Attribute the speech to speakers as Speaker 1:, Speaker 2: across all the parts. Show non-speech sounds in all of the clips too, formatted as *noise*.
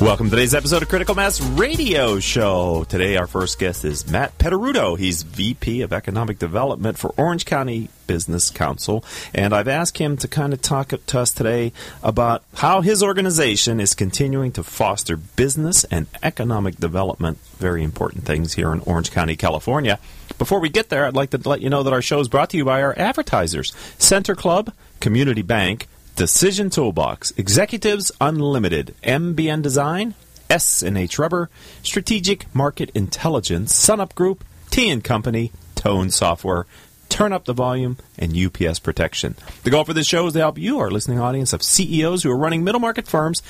Speaker 1: Welcome to today's episode of Critical Mass Radio Show. Today, our first guest is Matt Petteruto. He's VP of Economic Development for Orange County Business Council. And I've asked him to kind of talk to us today about how his organization is continuing to foster business and economic development. Very important things here in Orange County, California. Before we get there, I'd like to let you know that our show is brought to you by our advertisers Center Club, Community Bank, Decision Toolbox, Executives Unlimited, MBN Design, S&H Rubber, Strategic Market Intelligence, Sunup Group, T & Company, Tone Software, Turn Up the Volume, and UPS Protection. The goal for this show is to help you, our listening audience of CEOs who are running middle market firms,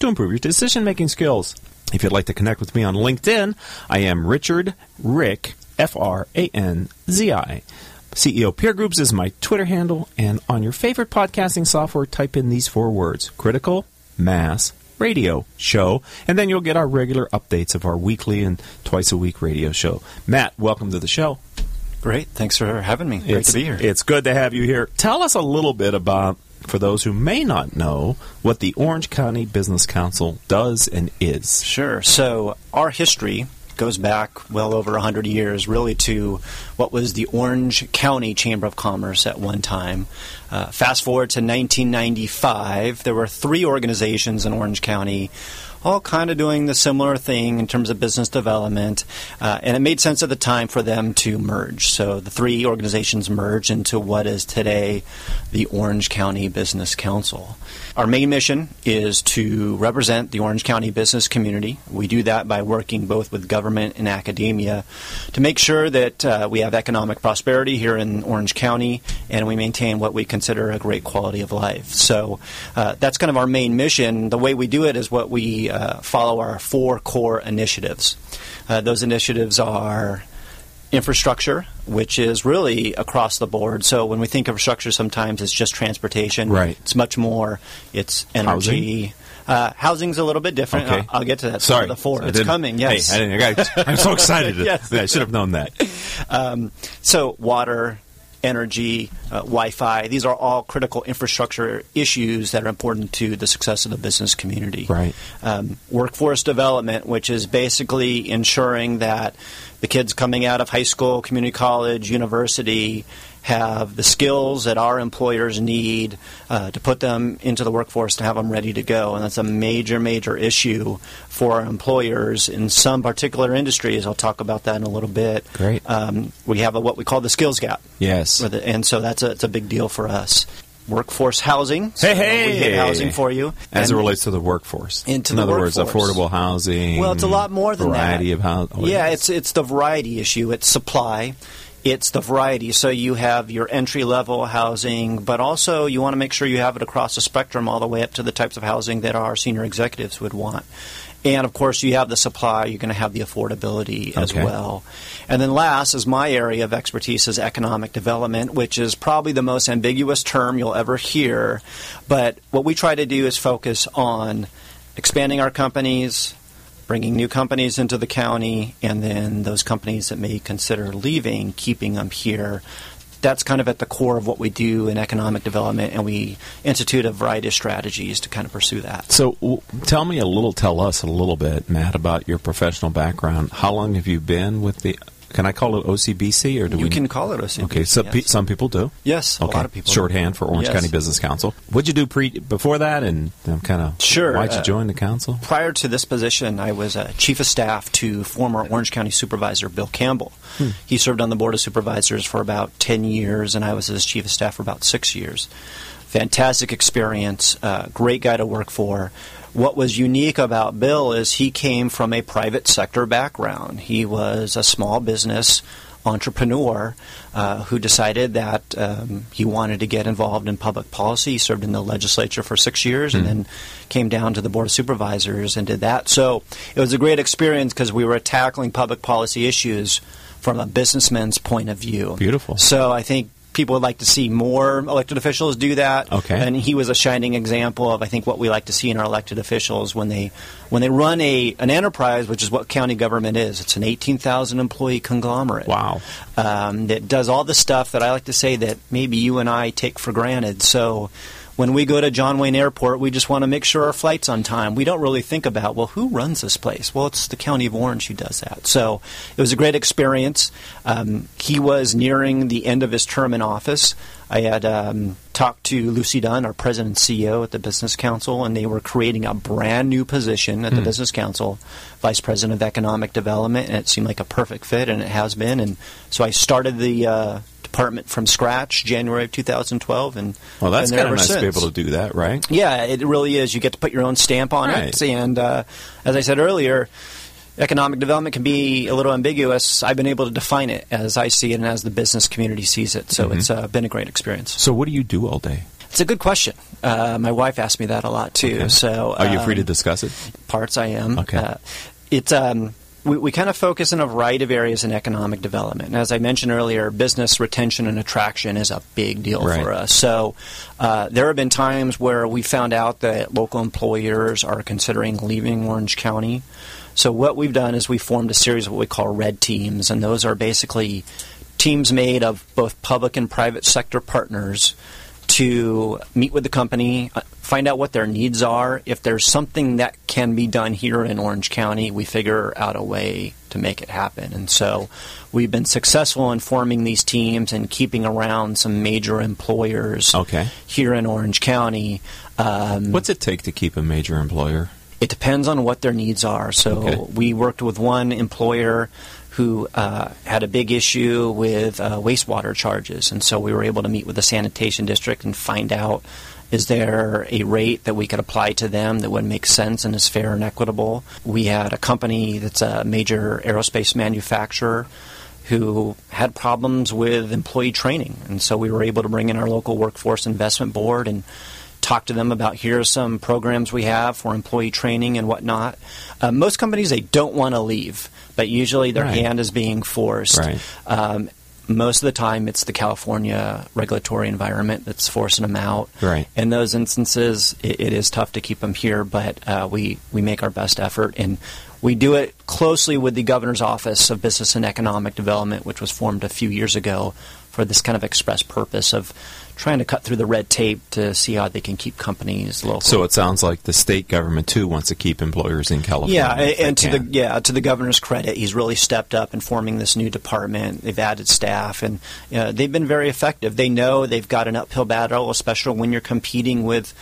Speaker 1: to improve your decision-making skills. If you'd like to connect with me on LinkedIn, I am Richard Rick, F-R-A-N-Z-I. CEO Peer Groups is my Twitter handle, and on your favorite podcasting software, type in these four words Critical Mass Radio Show, and then you'll get our regular updates of our weekly and twice a week radio show. Matt, welcome to the show.
Speaker 2: Great. Thanks for having me. Great
Speaker 1: it's,
Speaker 2: to be here.
Speaker 1: It's good to have you here. Tell us a little bit about, for those who may not know, what the Orange County Business Council does and is.
Speaker 2: Sure. So, our history goes back well over 100 years, really to what was the Orange County Chamber of Commerce at one time. Uh, fast forward to 1995, there were three organizations in Orange County. All kind of doing the similar thing in terms of business development, uh, and it made sense at the time for them to merge. So the three organizations merged into what is today the Orange County Business Council. Our main mission is to represent the Orange County business community. We do that by working both with government and academia to make sure that uh, we have economic prosperity here in Orange County and we maintain what we consider a great quality of life. So uh, that's kind of our main mission. The way we do it is what we uh, follow our four core initiatives. Uh, those initiatives are infrastructure, which is really across the board. So when we think of infrastructure, sometimes it's just transportation.
Speaker 1: Right.
Speaker 2: It's much more. It's energy.
Speaker 1: Housing?
Speaker 2: Uh, housing's a little bit different.
Speaker 1: Okay.
Speaker 2: I'll, I'll get to that.
Speaker 1: Sorry,
Speaker 2: the four.
Speaker 1: I
Speaker 2: It's coming. Yes.
Speaker 1: Hey, I I got, I'm so *laughs* excited.
Speaker 2: Yes.
Speaker 1: I should have known that.
Speaker 2: Um, so water, energy, uh, Wi-Fi. These are all critical infrastructure issues that are important to the success of the business community.
Speaker 1: Right.
Speaker 2: Um, workforce development, which is basically ensuring that the kids coming out of high school, community college, university have the skills that our employers need uh, to put them into the workforce to have them ready to go. And that's a major, major issue for our employers in some particular industries. I'll talk about that in a little bit.
Speaker 1: Great.
Speaker 2: Um, we have a, what we call the skills gap.
Speaker 1: Yes.
Speaker 2: And so that's a, it's a big deal for us. Workforce housing. So
Speaker 1: Hey, hey!
Speaker 2: We hit housing for you.
Speaker 1: As
Speaker 2: And-
Speaker 1: it relates to the workforce.
Speaker 2: Into
Speaker 1: In
Speaker 2: the
Speaker 1: other words, affordable housing.
Speaker 2: Well, it's a lot more than
Speaker 1: variety
Speaker 2: that.
Speaker 1: of housing.
Speaker 2: Yeah, it's it's the variety issue. It's supply. It's the variety. So you have your entry level housing, but also you want to make sure you have it across the spectrum, all the way up to the types of housing that our senior executives would want. And of course, you have the supply. You're going to have the affordability as
Speaker 1: Okay.
Speaker 2: well. And then last is my area of expertise is economic development, which is probably the most ambiguous term you'll ever hear. But what we try to do is focus on expanding our companies, bringing new companies into the county, and then those companies that may consider leaving, keeping them here. That's kind of at the core of what we do in economic development, and we institute a variety of strategies to kind of pursue that.
Speaker 1: So, w- tell me a little, tell us a little bit, Matt, about your professional background. How long have you been with the? Can I call it OCBC or do
Speaker 2: You
Speaker 1: we?
Speaker 2: can call it OCBC.
Speaker 1: Okay, so
Speaker 2: yes.
Speaker 1: pe- some people do.
Speaker 2: Yes, a
Speaker 1: Okay,
Speaker 2: lot of people.
Speaker 1: shorthand for Orange
Speaker 2: Yes.
Speaker 1: County Business Council. What'd you do pre before that, and um, kind of
Speaker 2: Sure,
Speaker 1: Why'd you
Speaker 2: uh,
Speaker 1: join the council?
Speaker 2: Prior to this position, I was a chief of staff to former Orange County Supervisor Bill Campbell.
Speaker 1: Hmm.
Speaker 2: He served on the Board of Supervisors for about 10 years, and I was his chief of staff for about six years. Fantastic experience, uh, great guy to work for. What was unique about Bill is he came from a private sector background. He was a small business entrepreneur uh, who decided that um, he wanted to get involved in public policy. He served in the legislature for six years and then came down to the Board of Supervisors and did that. So it was a great experience because we were tackling public policy issues from a businessman's point of view.
Speaker 1: Beautiful.
Speaker 2: So I think people would like to see more elected officials do that.
Speaker 1: Okay.
Speaker 2: And he was a shining example of I think what we like to see in our elected officials when they when they run a an enterprise, which is what county government is. It's an eighteen thousand employee conglomerate.
Speaker 1: Wow.
Speaker 2: Um, that does all the stuff that I like to say that maybe you and I take for granted. So when we go to John Wayne Airport, we just want to make sure our flight's on time. We don't really think about, well, who runs this place? Well, it's the County of Orange who does that. So it was a great experience. Um, he was nearing the end of his term in office. I had um, talked to Lucy Dunn, our president and CEO at the Business Council, and they were creating a brand new position at the Business Council, Vice President of Economic Development, and it seemed like a perfect fit, and it has been. And so I started the uh, department from scratch January of 2012, and
Speaker 1: Well, that's kind of nice to be able to do that, right?
Speaker 2: Yeah, it really is. You get to put your own stamp on
Speaker 1: Right.
Speaker 2: it. And uh, as I said earlier, economic development can be a little ambiguous. I've been able to define it as I see it and as the business community sees it. So it's uh, been a great experience.
Speaker 1: So, what do you do all day?
Speaker 2: It's a good question. Uh, my wife asked me that a lot too.
Speaker 1: Okay.
Speaker 2: So
Speaker 1: Are you free to
Speaker 2: um,
Speaker 1: discuss it?
Speaker 2: parts I am.
Speaker 1: Okay.
Speaker 2: Uh, it's um, we, we kind of focus in a variety of areas in economic development. And as I mentioned earlier, business retention and attraction is a big deal
Speaker 1: Right.
Speaker 2: for us. So uh, there have been times where we found out that local employers are considering leaving Orange County. So what we've done is we formed a series of what we call red teams, and those are basically teams made of both public and private sector partners to meet with the company, uh, find out what their needs are. If there's something that can be done here in Orange County, we figure out a way to make it happen. And so we've been successful in forming these teams and keeping around some major employers
Speaker 1: Okay.
Speaker 2: here in Orange County. Um,
Speaker 1: What's it take to keep a major employer?
Speaker 2: it depends on what their needs are. So
Speaker 1: Okay.
Speaker 2: we worked with one employer who uh, had a big issue with uh, wastewater charges, and so we were able to meet with the sanitation district and find out is there a rate that we could apply to them that would make sense and is fair and equitable. We had a company that's a major aerospace manufacturer who had problems with employee training, and so we were able to bring in our local workforce investment board and talk to them about here are some programs we have for employee training and whatnot. Uh, most companies they don't want to leave, but usually their
Speaker 1: Right.
Speaker 2: hand is being forced.
Speaker 1: Right.
Speaker 2: Um, most of the time, it's the California regulatory environment that's forcing them out.
Speaker 1: Right.
Speaker 2: In those instances, it, it is tough to keep them here, but uh, we we make our best effort and. We do it closely with the Governor's Office of Business and Economic Development, which was formed a few years ago for this kind of express purpose of trying to cut through the red tape to see how they can keep companies local.
Speaker 1: So it sounds like the state government too wants to keep employers in California.
Speaker 2: Yeah, and to the yeah to the governor's credit, he's really stepped up in forming this new department. They've added staff, and uh, they've been very effective. They know they've got an uphill battle, especially when you're competing with.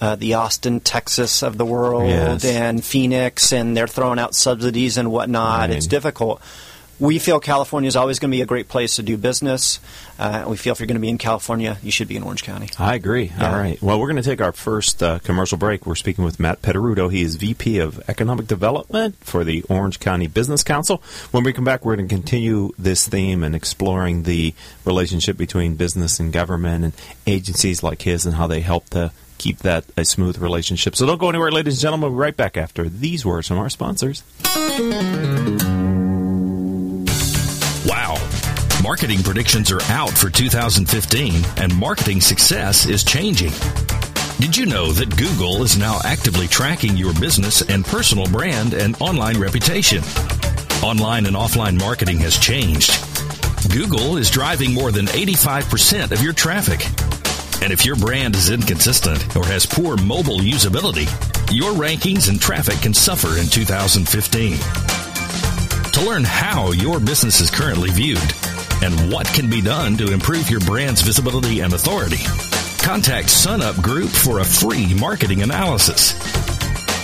Speaker 2: Uh, the Austin, Texas of the world,
Speaker 1: Yes.
Speaker 2: and Phoenix, and they're throwing out subsidies and whatnot.
Speaker 1: Right.
Speaker 2: It's difficult. We feel California is always going to be a great place to do business. Uh, we feel if you're going to be in California, you should be in Orange County.
Speaker 1: I agree.
Speaker 2: Yeah.
Speaker 1: All right. Well, we're going to take our first uh, commercial break. We're speaking with Matt Petteruto. He is VP of Economic Development for the Orange County Business Council. When we come back, we're going to continue this theme and exploring the relationship between business and government and agencies like his and how they help to keep that a smooth relationship. So don't go anywhere, ladies and gentlemen. We'll be right back after these words from our sponsors.
Speaker 3: Wow. Marketing predictions are out for 2015, and marketing success is changing. Did you know that Google is now actively tracking your business and personal brand and online reputation? Online and offline marketing has changed. Google is driving more than 85% of your traffic. And if your brand is inconsistent or has poor mobile usability, your rankings and traffic can suffer in 2015. To learn how your business is currently viewed and what can be done to improve your brand's visibility and authority, contact SunUp Group for a free marketing analysis.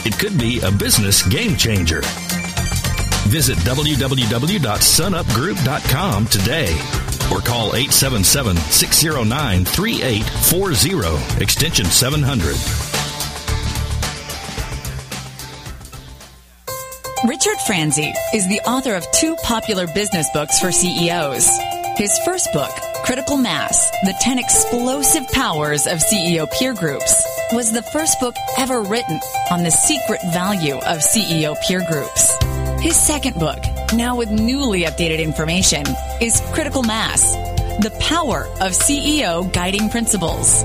Speaker 3: It could be a business game changer. Visit www.sunupgroup.com today or call 877 609 3840, extension 700.
Speaker 4: Richard Franzi is the author of two popular business books for CEOs. His first book, Critical Mass The 10 Explosive Powers of CEO Peer Groups, was the first book ever written on the secret value of CEO peer groups. His second book, now with newly updated information, is Critical Mass The Power of CEO Guiding Principles.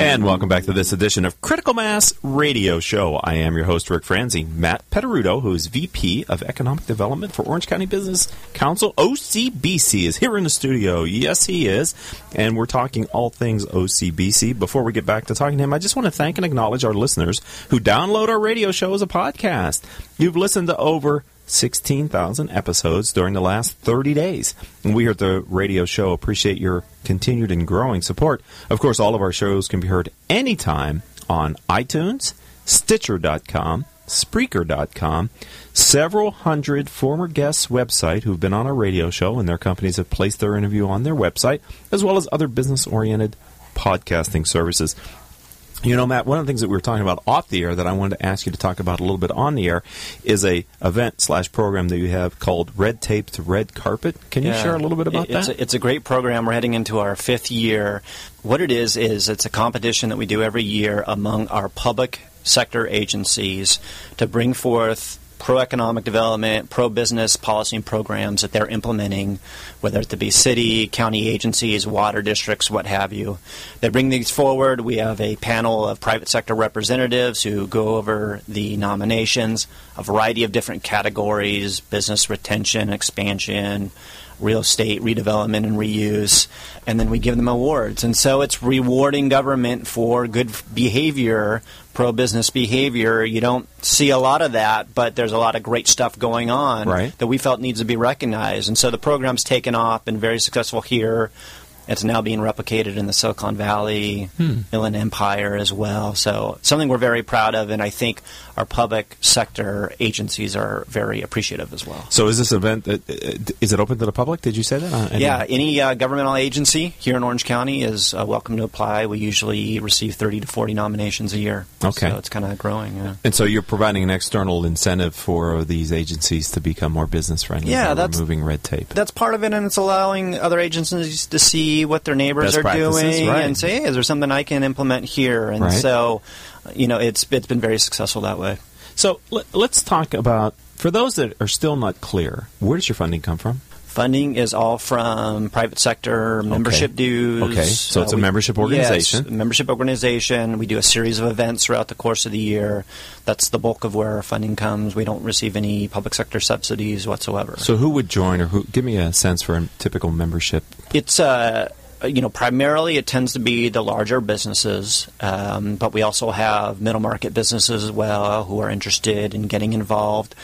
Speaker 1: And welcome back to this edition of Critical Mass Radio Show. I am your host, Rick Franzi. Matt Petteruto, who is VP of Economic Development for Orange County Business Council, OCBC, is here in the studio. Yes, he is. And we're talking all things OCBC. Before we get back to talking to him, I just want to thank and acknowledge our listeners who download our radio show as a podcast. You've listened to over 16,000 episodes during the last 30 days. And we here at the radio show appreciate your continued and growing support. Of course, all of our shows can be heard anytime on iTunes, Stitcher.com, Spreaker.com, several hundred former guests' website who've been on our radio show and their companies have placed their interview on their website, as well as other business oriented podcasting services. You know, Matt, one of the things that we were talking about off the air that I wanted to ask you to talk about a little bit on the air is a event slash program that you have called Red Tape to Red Carpet. Can you
Speaker 2: Yeah.
Speaker 1: share a little bit about
Speaker 2: it's
Speaker 1: that?
Speaker 2: A, it's a great program. We're heading into our fifth year. What it is is it's a competition that we do every year among our public sector agencies to bring forth pro-economic development, pro-business policy and programs that they're implementing, whether it be city, county agencies, water districts, what have you. They bring these forward. We have a panel of private sector representatives who go over the nominations, a variety of different categories, business retention, expansion, real estate redevelopment and reuse, and then we give them awards. And so it's rewarding government for good behavior, pro business behavior. You don't see a lot of that, but there's a lot of great stuff going on
Speaker 1: Right.
Speaker 2: that we felt needs to be recognized. And so the program's taken off and very successful here. It's now being replicated in the Silicon Valley, Inland Empire as well. So something we're very proud of, and I think our public sector agencies are very appreciative as well.
Speaker 1: so, is this event uh, is it open to the public? Did you say that? Uh, I
Speaker 2: Yeah, any uh, governmental agency here in Orange County is uh, welcome to apply. We usually receive 30 to 40 nominations a year.
Speaker 1: Okay.
Speaker 2: So it's kind of growing. Yeah.
Speaker 1: And so you're providing an external incentive for these agencies to become more business friendly.
Speaker 2: Yeah, that's-
Speaker 1: removing red tape.
Speaker 2: That's part of it, and it's allowing other agencies to see what their neighbors
Speaker 1: Best
Speaker 2: are doing
Speaker 1: right.
Speaker 2: and say, hey, is there something I can implement here? And
Speaker 1: Right.
Speaker 2: so, you know, it's it's been very successful that way.
Speaker 1: So let, let's talk about for those that are still not clear. Where does your funding come from?
Speaker 2: Funding is all from private sector membership dues.
Speaker 1: Okay, so it's a
Speaker 2: we-
Speaker 1: membership organization.
Speaker 2: Yes, membership organization. We do a series of events throughout the course of the year. That's the bulk of where our funding comes. We don't receive any public sector subsidies whatsoever.
Speaker 1: So who would join, or who? Give me a sense for a typical membership.
Speaker 2: It's uh, you know primarily it tends to be the larger businesses, um, but we also have middle market businesses as well who are interested in getting involved,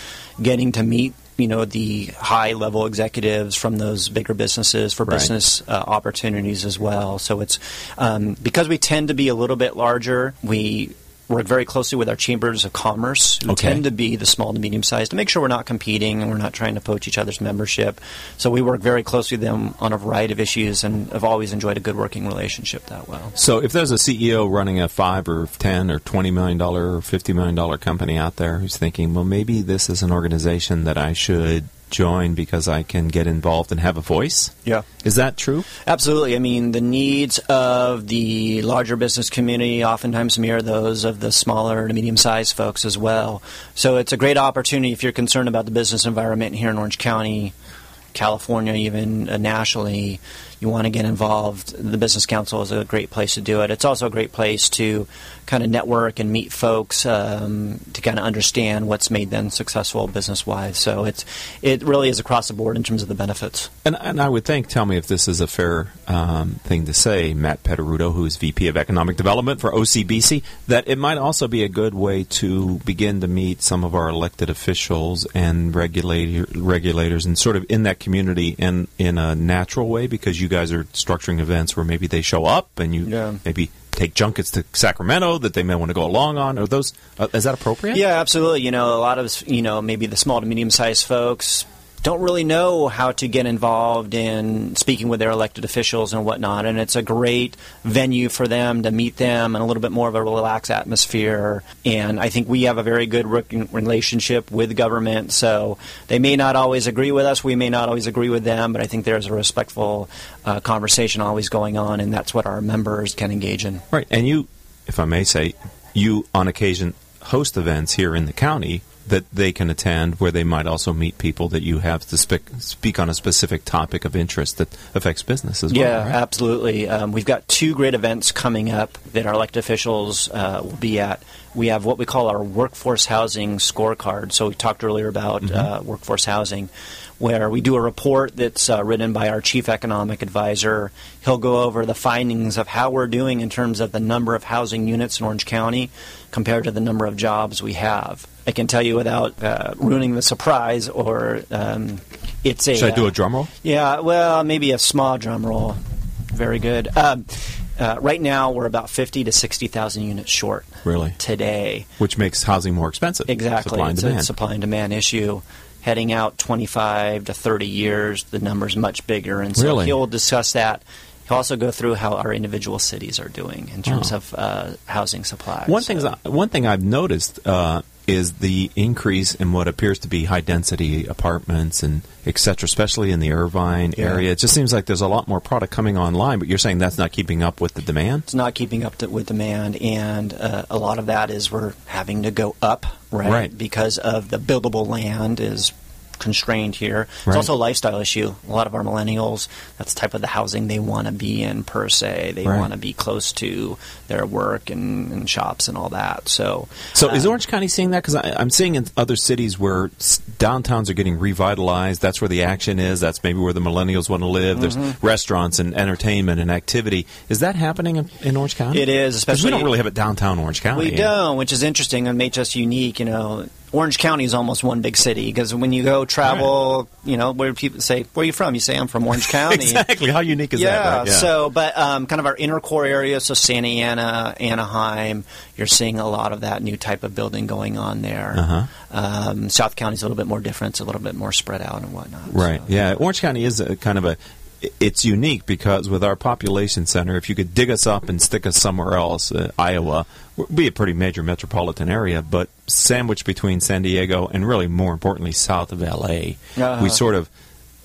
Speaker 2: getting to meet you know the high level executives from those bigger businesses for
Speaker 1: Right.
Speaker 2: business uh, opportunities as well. So it's um, because we tend to be a little bit larger. We work very closely with our chambers of commerce, who
Speaker 1: Okay.
Speaker 2: tend to be the small to medium sized, to make sure we're not competing and we're not trying to poach each other's membership. So we work very closely with them on a variety of issues, and have always enjoyed a good working relationship that well.
Speaker 1: So if there's a CEO running a five or ten or twenty million dollar or fifty million dollar company out there who's thinking, well, maybe this is an organization that I should join because I can get involved and have a voice.
Speaker 2: Yeah.
Speaker 1: Is that true?
Speaker 2: Absolutely. I mean, the needs of the larger business community oftentimes mirror those of the smaller to medium sized folks as well. So it's a great opportunity if you're concerned about the business environment here in Orange County, California, even uh, nationally. You want to get involved, the Business Council is a great place to do it. It's also a great place to kind of network and meet folks um, to kind of understand what's made them successful business wise. So it's it really is across the board in terms of the benefits.
Speaker 1: And, and I would think, tell me if this is a fair um, thing to say, Matt Petteruto, who is VP of Economic Development for OCBC, that it might also be a good way to begin to meet some of our elected officials and regulator, regulators and sort of in that community in, in a natural way because you guys are structuring events where maybe they show up and you
Speaker 2: Yeah.
Speaker 1: maybe take junkets to Sacramento that they may want to go along on. Are those uh, is that appropriate?
Speaker 2: Yeah, absolutely. You know, a lot of you know maybe the small to medium sized folks don't really know how to get involved in speaking with their elected officials and whatnot, and it's a great venue for them to meet them in a little bit more of a relaxed atmosphere. And I think we have a very good relationship with government, so they may not always agree with us, we may not always agree with them, but I think there's a respectful uh, conversation always going on, and that's what our members can engage in.
Speaker 1: Right. And you, if I may say, you on occasion host events here in the county that they can attend where they might also meet people that you have to speak, speak on a specific topic of interest that affects business as well.
Speaker 2: Yeah,
Speaker 1: right?
Speaker 2: absolutely. Um, we've got two great events coming up that our elected officials uh, will be at. We have what we call our workforce housing scorecard. So we talked earlier about
Speaker 1: Mm-hmm.
Speaker 2: uh, workforce housing, where we do a report that's uh, written by our chief economic advisor. He'll go over the findings of how we're doing in terms of the number of housing units in Orange County compared to the number of jobs we have. I can tell you without uh, ruining the surprise, or um, it's a.
Speaker 1: Should I do
Speaker 2: uh,
Speaker 1: a drum roll?
Speaker 2: yeah, well, maybe a small drum roll. Very good. Um, uh, right now, we're about fifty to sixty thousand units short.
Speaker 1: Really?
Speaker 2: Today,
Speaker 1: Which makes housing more expensive.
Speaker 2: exactly.
Speaker 1: Supply and
Speaker 2: it's
Speaker 1: demand.
Speaker 2: a supply and demand issue. Heading out twenty-five to thirty years, the number's much bigger, and so
Speaker 1: Really?
Speaker 2: he'll discuss that. He'll also go through how our individual cities are doing in terms
Speaker 1: Oh.
Speaker 2: of uh, housing supply.
Speaker 1: One
Speaker 2: So-
Speaker 1: thing, one thing I've noticed uh, is the increase in what appears to be high density apartments and et cetera, especially in the Irvine
Speaker 2: Yeah.
Speaker 1: area. It just seems like there's a lot more product coming online, but you're saying that's not keeping up with the demand?
Speaker 2: it's not keeping up to, with demand, and uh, a lot of that is we're having to go up, right?
Speaker 1: Right.
Speaker 2: Because of the buildable land is constrained here. It's also a lifestyle issue. A lot of our millennials, that's the type of the housing they want to be in per se. They
Speaker 1: Right.
Speaker 2: want to be close to their work and, and shops and all that. So,
Speaker 1: So is
Speaker 2: um,
Speaker 1: Orange County seeing that? Because I'm seeing in other cities where downtowns are getting revitalized. That's where the action is. That's maybe where the millennials want to live. There's
Speaker 2: Mm-hmm.
Speaker 1: restaurants and entertainment and activity. Is that happening in, in Orange County?
Speaker 2: It is, especially-
Speaker 1: we don't really have it downtown Orange County.
Speaker 2: We don't, which is interesting and makes us unique. You know, Orange County is almost one big city because when you go travel, you know, where people say, "Where are you from?" You say, "I'm from Orange County." *laughs*
Speaker 1: exactly. How unique is
Speaker 2: yeah,
Speaker 1: that? Right?
Speaker 2: So, but um, kind of our inner core area, so Santa Ana, Anaheim, you're seeing a lot of that new type of building going on there.
Speaker 1: Uh-huh.
Speaker 2: Um, South County's a little bit more different; it's a little bit more spread out and whatnot.
Speaker 1: Right.
Speaker 2: So,
Speaker 1: Yeah. Orange County is a kind of a. It's unique because with our population center, if you could dig us up and stick us somewhere else, uh, Iowa would be a pretty major metropolitan area, but sandwiched between San Diego and really more importantly south of LA,
Speaker 2: Uh-huh.
Speaker 1: we sort of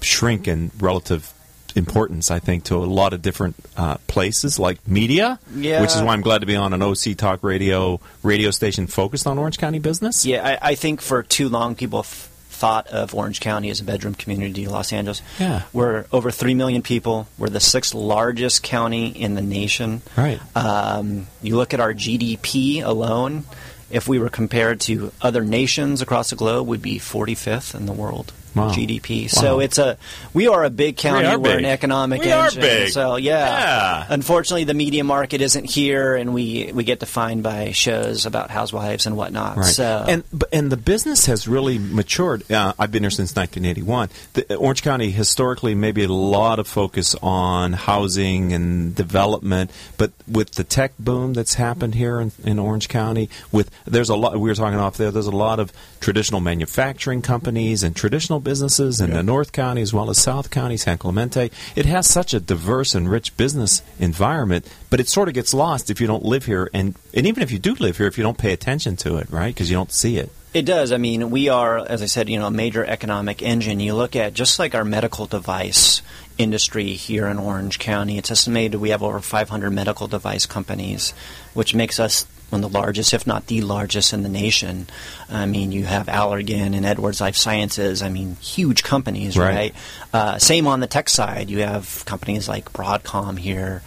Speaker 1: shrink in relative importance, I think, to a lot of different uh, places like media,
Speaker 2: Yeah.
Speaker 1: which is why I'm glad to be on an OC Talk Radio radio station focused on Orange County business.
Speaker 2: Yeah, I, I think for too long people f- thought of Orange County as a bedroom community, Los Angeles.
Speaker 1: Yeah.
Speaker 2: We're over 3 million people. We're the sixth largest county in the nation.
Speaker 1: Right.
Speaker 2: Um, you look at our GDP alone, if we were compared to other nations across the globe, we'd be 45th in the world.
Speaker 1: Wow.
Speaker 2: GDP.
Speaker 1: Wow.
Speaker 2: So it's a we are a big county.
Speaker 1: are
Speaker 2: We're
Speaker 1: big.
Speaker 2: an economic
Speaker 1: We are
Speaker 2: engine.
Speaker 1: big.
Speaker 2: So yeah.
Speaker 1: Yeah.
Speaker 2: Unfortunately, the media market isn't here, and we we get defined by shows about housewives and whatnot.
Speaker 1: Right.
Speaker 2: So
Speaker 1: and but- and the business has really matured. Uh, I've been here since 1981. The, Orange County historically maybe a lot of focus on housing and development, but with the tech boom that's happened here in, in Orange County, with there's a lot we were talking off there. There's a lot of traditional manufacturing companies and traditional businesses in the North County as well as South County, San Clemente. It has such a diverse and rich business environment, but it sort of gets lost if you don't live here, and and even if you do live here, if you don't pay attention to it, right? Because you don't see it.
Speaker 2: It does. I mean, we are, as I said, you know, a major economic engine. You look at just like our medical device industry here in Orange County. It's estimated we have over 500 medical device companies, which makes us one of the largest, if not the largest, in the nation. I mean, you have Allergan and Edwards Life Sciences. I mean, huge companies,
Speaker 1: Right.
Speaker 2: right? Uh, same on the tech side. You have companies like Broadcom here.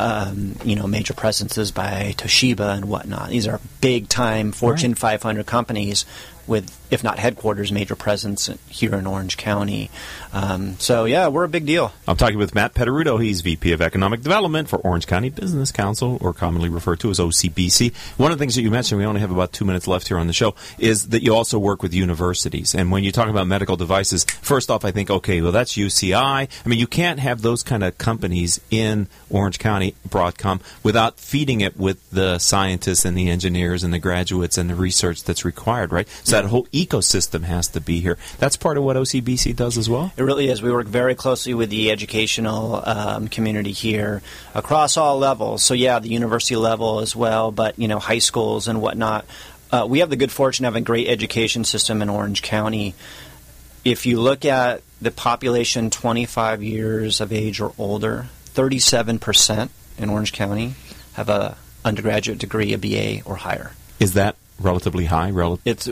Speaker 2: Um, you know, major presences by Toshiba and whatnot. These are big time Fortune 500 companies with, if not headquarters, major presence here in Orange County. Um, so, yeah, we're a big deal.
Speaker 1: I'm talking with Matt Petteruto. He's VP of Economic Development for Orange County Business Council, or commonly referred to as OCBC. One of the things that you mentioned, we only have about two minutes left here on the show, is that you also work with universities. And when you talk about medical devices, first off, I think, okay, well, that's UCI. I mean, you can't have those kind of companies in Orange County, Broadcom, without feeding it with the scientists and the engineers and the graduates and the research that's required, right? So that whole ecosystem has to be here. That's part of what OCBC does as well.
Speaker 2: It really is. We work very closely with the educational um, community here across all levels. So yeah, the university level as well, but you know, high schools and whatnot. Uh, we have the good fortune of a great education system in Orange County. If you look at the population 25 years of age or older, 37% in Orange County have a undergraduate degree, a BA or higher.
Speaker 1: Is that relatively high? Rel-
Speaker 2: It's,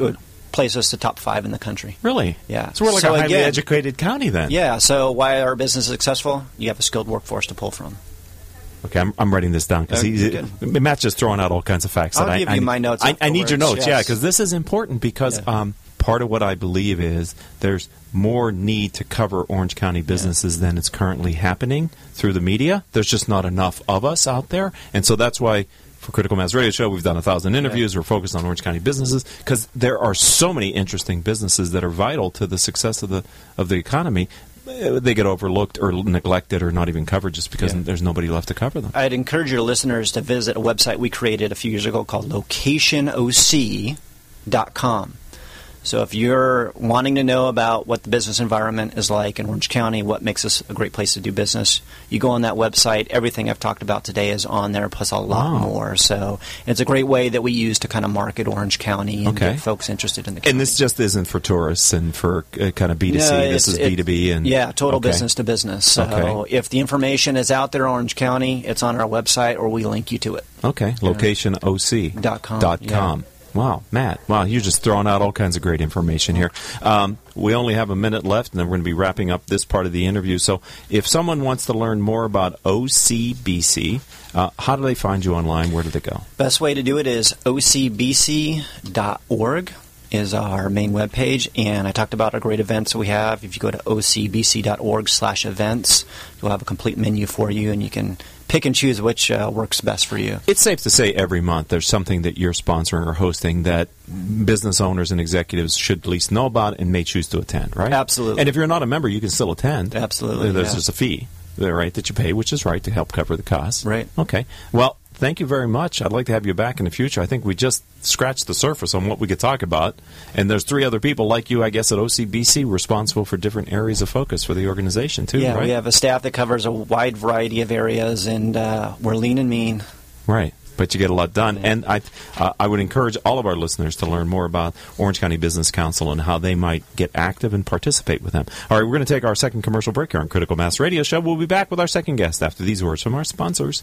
Speaker 2: it would place us to top five in the country.
Speaker 1: really?
Speaker 2: Yeah.
Speaker 1: So we're like
Speaker 2: So
Speaker 1: a highly
Speaker 2: again-
Speaker 1: educated county then.
Speaker 2: Yeah. So why our business is successful? You have a skilled workforce to pull from.
Speaker 1: Okay, I'm, I'm writing this down because
Speaker 2: Okay,
Speaker 1: Matt's just throwing out all kinds of facts.
Speaker 2: I'll
Speaker 1: that
Speaker 2: give
Speaker 1: I,
Speaker 2: you my notes
Speaker 1: I, I need your notes, yeah, because this is important because
Speaker 2: Yeah.
Speaker 1: um, part of what I believe is there's more need to cover Orange County businesses than it's currently happening through the media. There's just not enough of us out there, and so that's why. For Critical Mass Radio Show, we've done a thousand interviews. We're focused on Orange County businesses because there are so many interesting businesses that are vital to the success of the of the economy. Uh, They get overlooked or neglected or not even covered just because
Speaker 2: Yeah.
Speaker 1: there's nobody left to cover them.
Speaker 2: I'd encourage your listeners to visit a website we created a few years ago called locationoc.com. So if you're wanting to know about what the business environment is like in Orange County, what makes us a great place to do business, you go on that website. Everything I've talked about today is on there, plus a lot
Speaker 1: Wow.
Speaker 2: more. So it's a great way that we use to kind of market Orange County and
Speaker 1: Okay.
Speaker 2: get folks interested in the county.
Speaker 1: And this just isn't for tourists and for uh, kind of B2C.
Speaker 2: No,
Speaker 1: this is B2B and
Speaker 2: yeah, total
Speaker 1: okay.
Speaker 2: business to business. So
Speaker 1: Okay.
Speaker 2: if the information is out there, Orange County, it's on our website, or we link you to it.
Speaker 1: Okay, locationoc
Speaker 2: Dot com,
Speaker 1: Dot
Speaker 2: yeah.
Speaker 1: Wow, Matt. Wow, you're just throwing out all kinds of great information here. Um, we only have a minute left, and then we're going to be wrapping up this part of the interview. So, if someone wants to learn more about OCBC, uh, how do they find you online? Where do they go?
Speaker 2: Best way to do it is ocbc.org is our main webpage, and I talked about our great events that we have. If you go to ocbc.org slash events, you'll have a complete menu for you, and you can pick and choose which uh, works best for you.
Speaker 1: It's safe to say every month there's something that you're sponsoring or hosting that business owners and executives should at least know about and may choose to attend, right?
Speaker 2: Absolutely.
Speaker 1: And if you're not a member, you can still attend.
Speaker 2: Absolutely,
Speaker 1: There's
Speaker 2: yeah.
Speaker 1: just a fee, right, that you pay, which is right to help cover the costs.
Speaker 2: Right.
Speaker 1: Okay. Well, thank you very much. I'd like to have you back in the future. I think we just scratched the surface on what we could talk about. And there's three other people like you, I guess, at OCBC responsible for different areas of focus for the organization, too,
Speaker 2: yeah,
Speaker 1: right?
Speaker 2: we have a staff that covers a wide variety of areas, and uh, we're lean and mean.
Speaker 1: Right. But you get a lot done, and I, uh, I would encourage all of our listeners to learn more about Orange County Business Council and how they might get active and participate with them. All right, we're going to take our second commercial break here on Critical Mass Radio Show. We'll be back with our second guest after these words from our sponsors.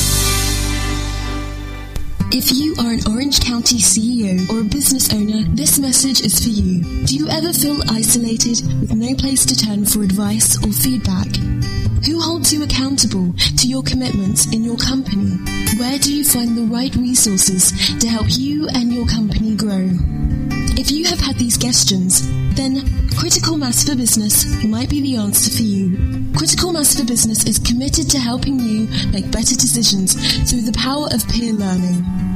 Speaker 5: If you are an Orange County CEO or a business owner, this message is for you. Do you ever feel isolated with no place to turn for advice or feedback? Who holds you accountable to your commitments in your company? Where do you find the right resources to help you and your company grow? If you have had these questions, then Critical Mass for Business might be the answer for you. Critical Mass for Business is committed to helping you make better decisions through the power of peer learning.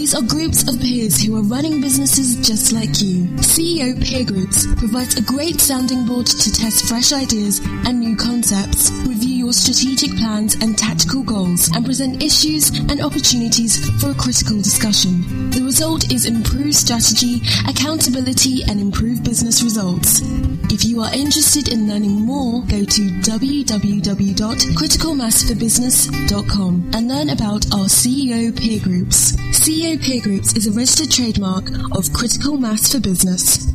Speaker 5: These are groups of peers who are running businesses just like you. CEO Peer Groups provides a great sounding board to test fresh ideas and new concepts, review your strategic plans and tactical goals, and present issues and opportunities for a critical discussion. The result is improved strategy, accountability, and improved business results. If you are interested in learning more, go to www.criticalmassforbusiness.com and learn about our CEO Peer Groups. CEO Peer Groups is a registered trademark of Critical Mass for Business.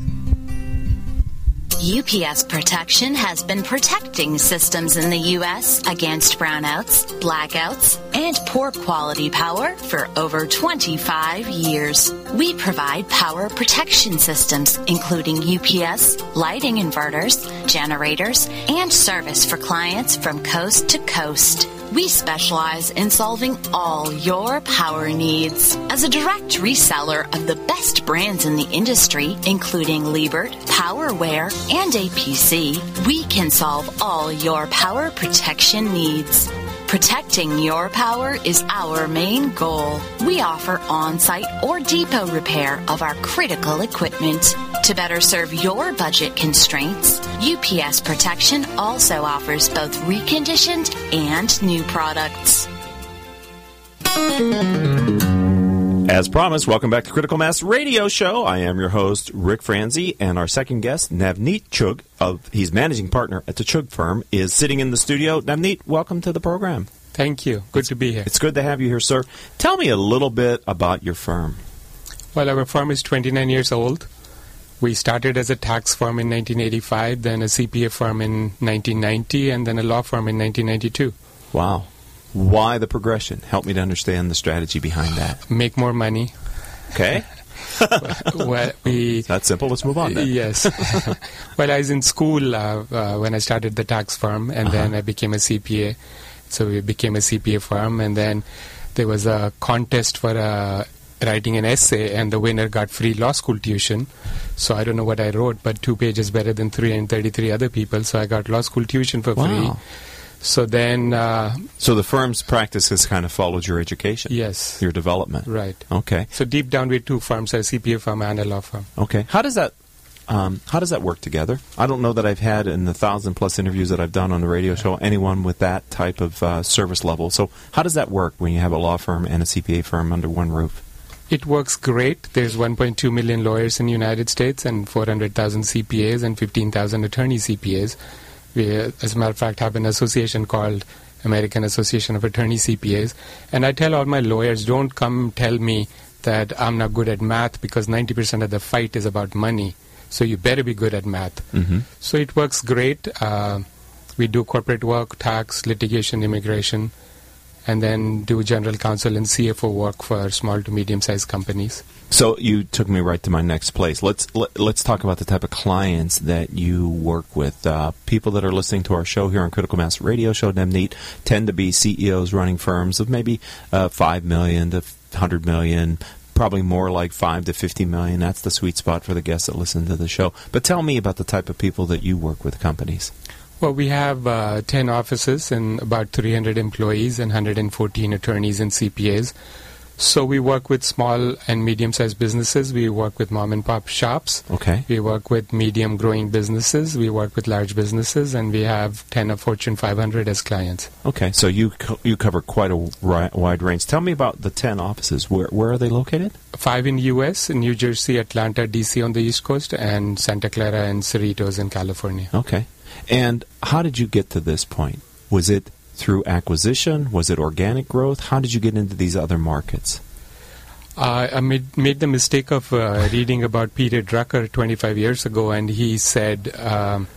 Speaker 6: UPS Protection has been protecting systems in the U.S. against brownouts, blackouts, and poor quality power for over 25 years. We provide power protection systems, including UPS, lighting inverters, generators, and service for clients from coast to coast. We specialize in solving all your power needs. As a direct reseller of the best brands in the industry, including Liebert, Powerware, and APC, we can solve all your power protection needs. Protecting your power is our main goal. We offer on site or depot repair of our critical equipment. To better serve your budget constraints, UPS Protection also offers both reconditioned and new products.
Speaker 1: As promised, welcome back to Critical Mass Radio Show. I am your host, Rick Franzi, and our second guest, Navneet Chugh, of he's managing partner at the Chugh firm, is sitting in the studio. Navneet, welcome to the program.
Speaker 7: Thank you. Good to be here.
Speaker 1: It's good to have you here, sir. Tell me a little bit about your firm.
Speaker 7: Well, our firm is 29 years old. We started as a tax firm in 1985, then a CPA firm in 1990, and then a law firm in 1992.
Speaker 1: Wow. Why the progression? Help me to understand the strategy behind that.
Speaker 7: Make more money.
Speaker 1: Okay. *laughs*
Speaker 7: well, we,
Speaker 1: That's simple. Let's move on then.
Speaker 7: Yes. *laughs* well, I was in school uh, uh, when I started the tax firm, and then
Speaker 1: Uh-huh.
Speaker 7: I became a CPA. So we became a CPA firm, and then there was a contest for uh, writing an essay, and the winner got free law school tuition. So I don't know what I wrote, but two pages better than 333 other people. So I got law school tuition for
Speaker 1: Wow.
Speaker 7: free. So then, uh,
Speaker 1: So the firm's practice has kind of followed your education,
Speaker 7: yes,
Speaker 1: your development.
Speaker 7: right.
Speaker 1: Okay.
Speaker 7: So deep down, we're two firms: a CPA firm and a law firm.
Speaker 1: Okay. How does that um, how does that work together? I don't know that I've had in the thousand plus interviews that I've done on the radio show anyone with that type of uh, service level. So how does that work when you have a law firm and a CPA firm under one roof?
Speaker 7: It works great. There's 1.2 million lawyers in the United States and 400,000 CPAs and 15,000 attorney CPAs. We, as a matter of fact, have an association called American Association of Attorney CPAs. And I tell all my lawyers, don't come tell me that I'm not good at math because 90% of the fight is about money. So you better be good at math.
Speaker 1: Mm-hmm.
Speaker 7: So it works great. Uh, we do corporate work, tax, litigation, immigration, and then do general counsel and CFO work for small to medium sized companies.
Speaker 1: So you took me right to my next place. Let's let, let's talk about the type of clients that you work with. Uh, people that are listening to our show here on Critical Mass Radio Show, Navneet, tend to be CEOs running firms of maybe uh, five million to hundred million. Probably more like five to fifty million. That's the sweet spot for the guests that listen to the show. But tell me about the type of people that you work with, companies.
Speaker 7: Well, we have uh, 10 offices and about 300 employees and 114 attorneys and CPAs. So we work with small and medium sized businesses. We work with mom and pop shops.
Speaker 1: Okay.
Speaker 7: We work with medium growing businesses. We work with large businesses. And we have 10 of Fortune 500 as clients.
Speaker 1: Okay. So you co- you cover quite a ri- wide range. Tell me about the ten offices. Where where are they located?
Speaker 7: Five in U.S., in New Jersey, Atlanta, D.C. on the East Coast, and Santa Clara and Cerritos in California.
Speaker 1: Okay. And how did you get to this point? Was it through acquisition? Was it organic growth? How did you get into these other markets?
Speaker 7: Uh, I made, made the mistake of uh, reading about Peter Drucker 25 years ago, and he said um,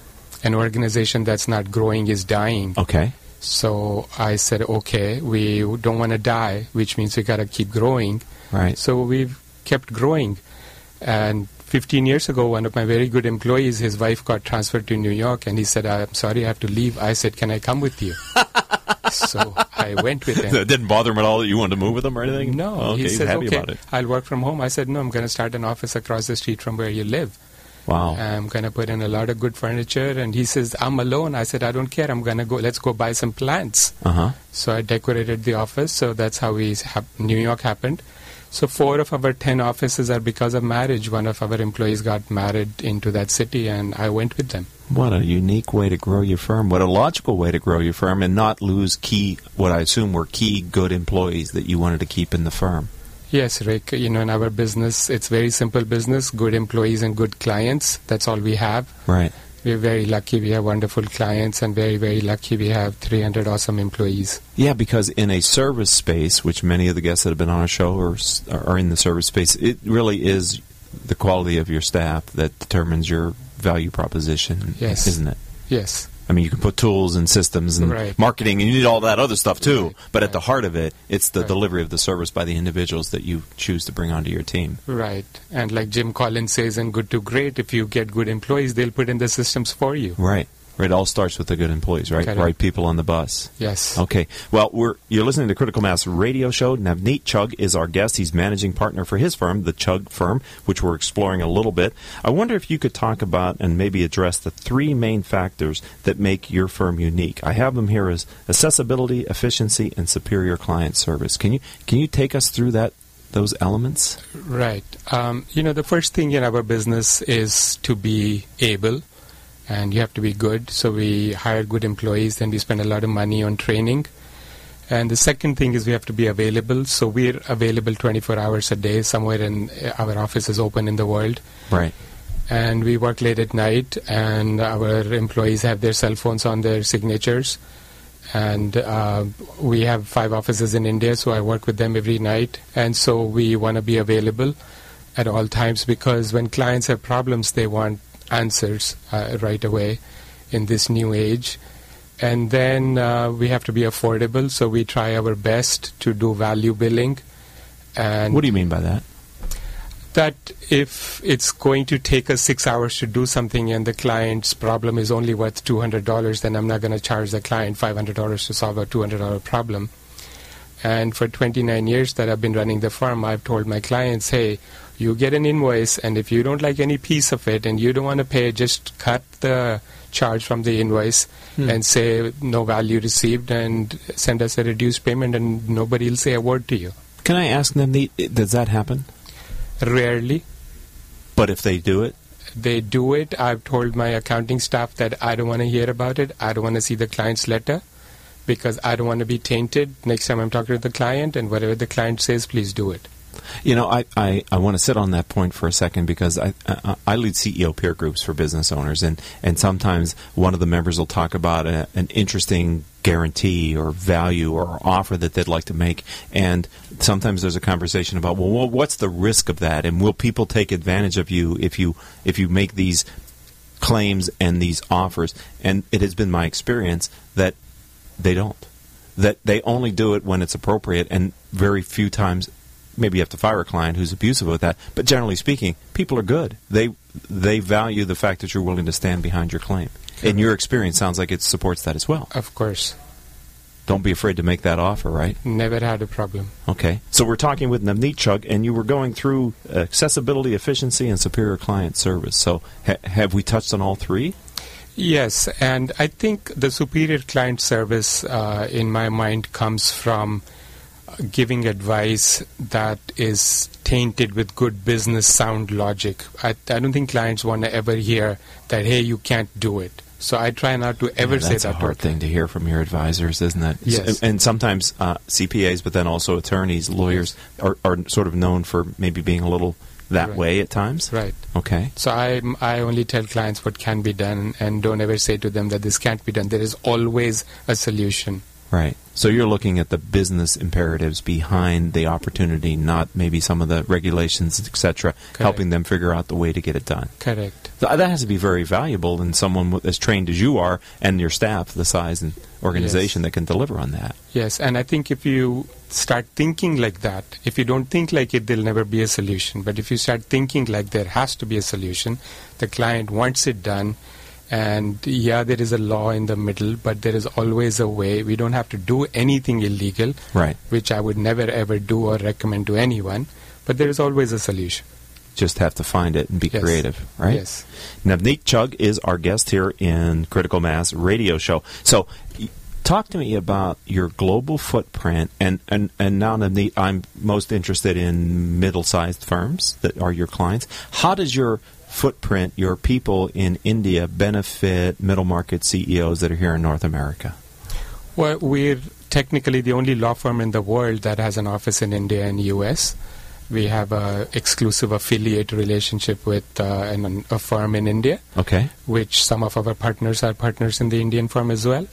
Speaker 7: an organization that's not growing is dying.
Speaker 1: Okay.
Speaker 7: So I said, okay, we don't want to die, which means we got to keep growing.
Speaker 1: Right.
Speaker 7: So we've kept growing. And 15 years ago, one of my very good employees, his wife got transferred to New York, and he said, I'm sorry, I have to leave. I said, Can I come with you? *laughs* so I went with him.
Speaker 1: It didn't bother him at all that you wanted to move with him or anything?
Speaker 7: No,
Speaker 1: okay,
Speaker 7: he
Speaker 1: he's
Speaker 7: says,
Speaker 1: happy
Speaker 7: okay,
Speaker 1: about it.
Speaker 7: I'll work from home. I said, no, I'm going to start an office across the street from where you live.
Speaker 1: Wow.
Speaker 7: I'm going to put in a lot of good furniture. And he says, I'm alone. I said, I don't care. I'm going to go, let's go buy some plants.
Speaker 1: Uh huh.
Speaker 7: So I decorated the office. So that's how we hap- New York happened. So four of our ten offices are because of marriage. One of our employees got married into that city, and I went with them.
Speaker 1: What a unique way to grow your firm. What a logical way to grow your firm and not lose key, what I assume were key good employees that you wanted to keep in the firm.
Speaker 7: Yes, Rick. You know, in our business, it's very simple business: good employees and good clients. That's all we have.
Speaker 1: Right.
Speaker 7: We're very lucky. We have wonderful clients, and very, very lucky we have 300 awesome employees.
Speaker 1: Yeah, because in a service space, which many of the guests that have been on our show are, are in the service space, it really is the quality of your staff that determines your value proposition,
Speaker 7: Yes.
Speaker 1: isn't it?
Speaker 7: Yes.
Speaker 1: I mean, you can put tools and systems and
Speaker 7: Right.
Speaker 1: marketing, and you need all that other stuff too.
Speaker 7: Right.
Speaker 1: But at the heart of it, it's the delivery of the service by the individuals that you choose to bring onto your team.
Speaker 7: Right. And like Jim Collins says in Good to Great, if you get good employees, they'll put in the systems for you.
Speaker 1: Right. It all starts with the good employees, right? Right people on the bus.
Speaker 7: Yes.
Speaker 1: Okay. Well, we're you're listening to Critical Mass Radio Show. Navneet Chugh is our guest. He's managing partner for his firm, the Chugh Firm, which we're exploring a little bit. I wonder if you could talk about and maybe address the three main factors that make your firm unique. I have them here as accessibility, efficiency, and superior client service. Can you can you take us through that those elements?
Speaker 7: Right. Um, you know, the first thing in our business is to be able, and you have to be good. So we hire good employees, then we spend a lot of money on training. And the second thing is we have to be available. So we're available 24 hours a day. Somewhere in uh, our office is open in the world.
Speaker 1: Right.
Speaker 7: and we work late at night and our employees have their cell phones on their signatures and uh, we have five offices in india so i work with them every night and so we want to be available at all times because when clients have problems they want answers uh, right away in this new age and then uh, we have to be affordable so we try our best to do value billing and
Speaker 1: What do you mean by that?
Speaker 7: that if it's going to take us six hours to do something and the client's problem is only worth $200, then I'm not going to charge the client $500 to solve a $200 problem. And for 29 years that I've been running the firm, I've told my clients, hey, you get an invoice, and if you don't like any piece of it and you don't want to pay, just cut the charge from the invoice hmm. and say no value received and send us a reduced payment, and nobody will say a word to you.
Speaker 1: Can I ask Navneet, does that happen?
Speaker 7: Rarely.
Speaker 1: But if they do it,
Speaker 7: they do it. I've told my accounting staff that I don't want to hear about it. I don't want to see the client's letter because I don't want to be tainted next time I'm talking to the client, and whatever the client says, please do it.
Speaker 1: You know, I, I, I want to sit on that point for a second because I, I I lead CEO peer groups for business owners, and, and sometimes one of the members will talk about a, an interesting guarantee or value or offer that they'd like to make, and sometimes there's a conversation about well, what's the risk of that, and will people take advantage of you if you if you make these claims and these offers? And it has been my experience that they don't. That they only do it when it's appropriate, and very few times maybe you have to fire a client who's abusive with that. But generally speaking, people are good. They they value the fact that you're willing to stand behind your claim. And your experience sounds like it supports that as well.
Speaker 7: Of course,
Speaker 1: Don't be afraid to make that offer, right?
Speaker 7: never had a problem.
Speaker 1: Okay. So we're talking with Navneet Chugh, and you were going through accessibility, efficiency, and superior client service. So ha- have we touched on all three?
Speaker 7: Yes, and I think the superior client service, uh, in my mind, comes from giving advice that is tainted with good business sound logic. I, I don't think clients want to ever hear that, hey, you can't do it. So I try not to ever
Speaker 1: Yeah,
Speaker 7: say
Speaker 1: that's
Speaker 7: that.
Speaker 1: a hard thing to hear from your advisors, isn't it?
Speaker 7: Yes.
Speaker 1: And sometimes uh, CPAs, but then also attorneys, lawyers, are, are sort of known for maybe being a little that
Speaker 7: Right.
Speaker 1: way at times.
Speaker 7: Right.
Speaker 1: Okay.
Speaker 7: So I I only tell clients what can be done and don't ever say to them that this can't be done. There is always a solution.
Speaker 1: Right. So you're looking at the business imperatives behind the opportunity, not maybe some of the regulations, etc., helping them figure out the way to get it done.
Speaker 7: Correct.
Speaker 1: Th- uh, That has to be very valuable in someone as trained as you are and your staff, the size and organization that can deliver on that.
Speaker 7: Yes, and I think if you start thinking like that, if you don't think like it, there'll never be a solution. But if you start thinking like there has to be a solution, the client wants it done, and yeah, there is a law in the middle, but there is always a way. We don't have to do anything illegal,
Speaker 1: Right.
Speaker 7: which I would never ever do or recommend to anyone, but there is always a solution.
Speaker 1: Just have to find it and be
Speaker 7: Yes.
Speaker 1: creative, right?
Speaker 7: Yes.
Speaker 1: Navneet Chugh is our guest here in Critical Mass Radio Show. So, talk to me about your global footprint. And, and, and now, Navneet, I'm most interested in middle sized firms that are your clients. How does your footprint, your people in India, benefit middle market CEOs that are here in North America?
Speaker 7: Well, we're technically the only law firm in the world that has an office in India and US. We have a exclusive affiliate relationship with uh, an, a firm in India,
Speaker 1: Okay.
Speaker 7: which some of our partners are partners in the Indian firm as well,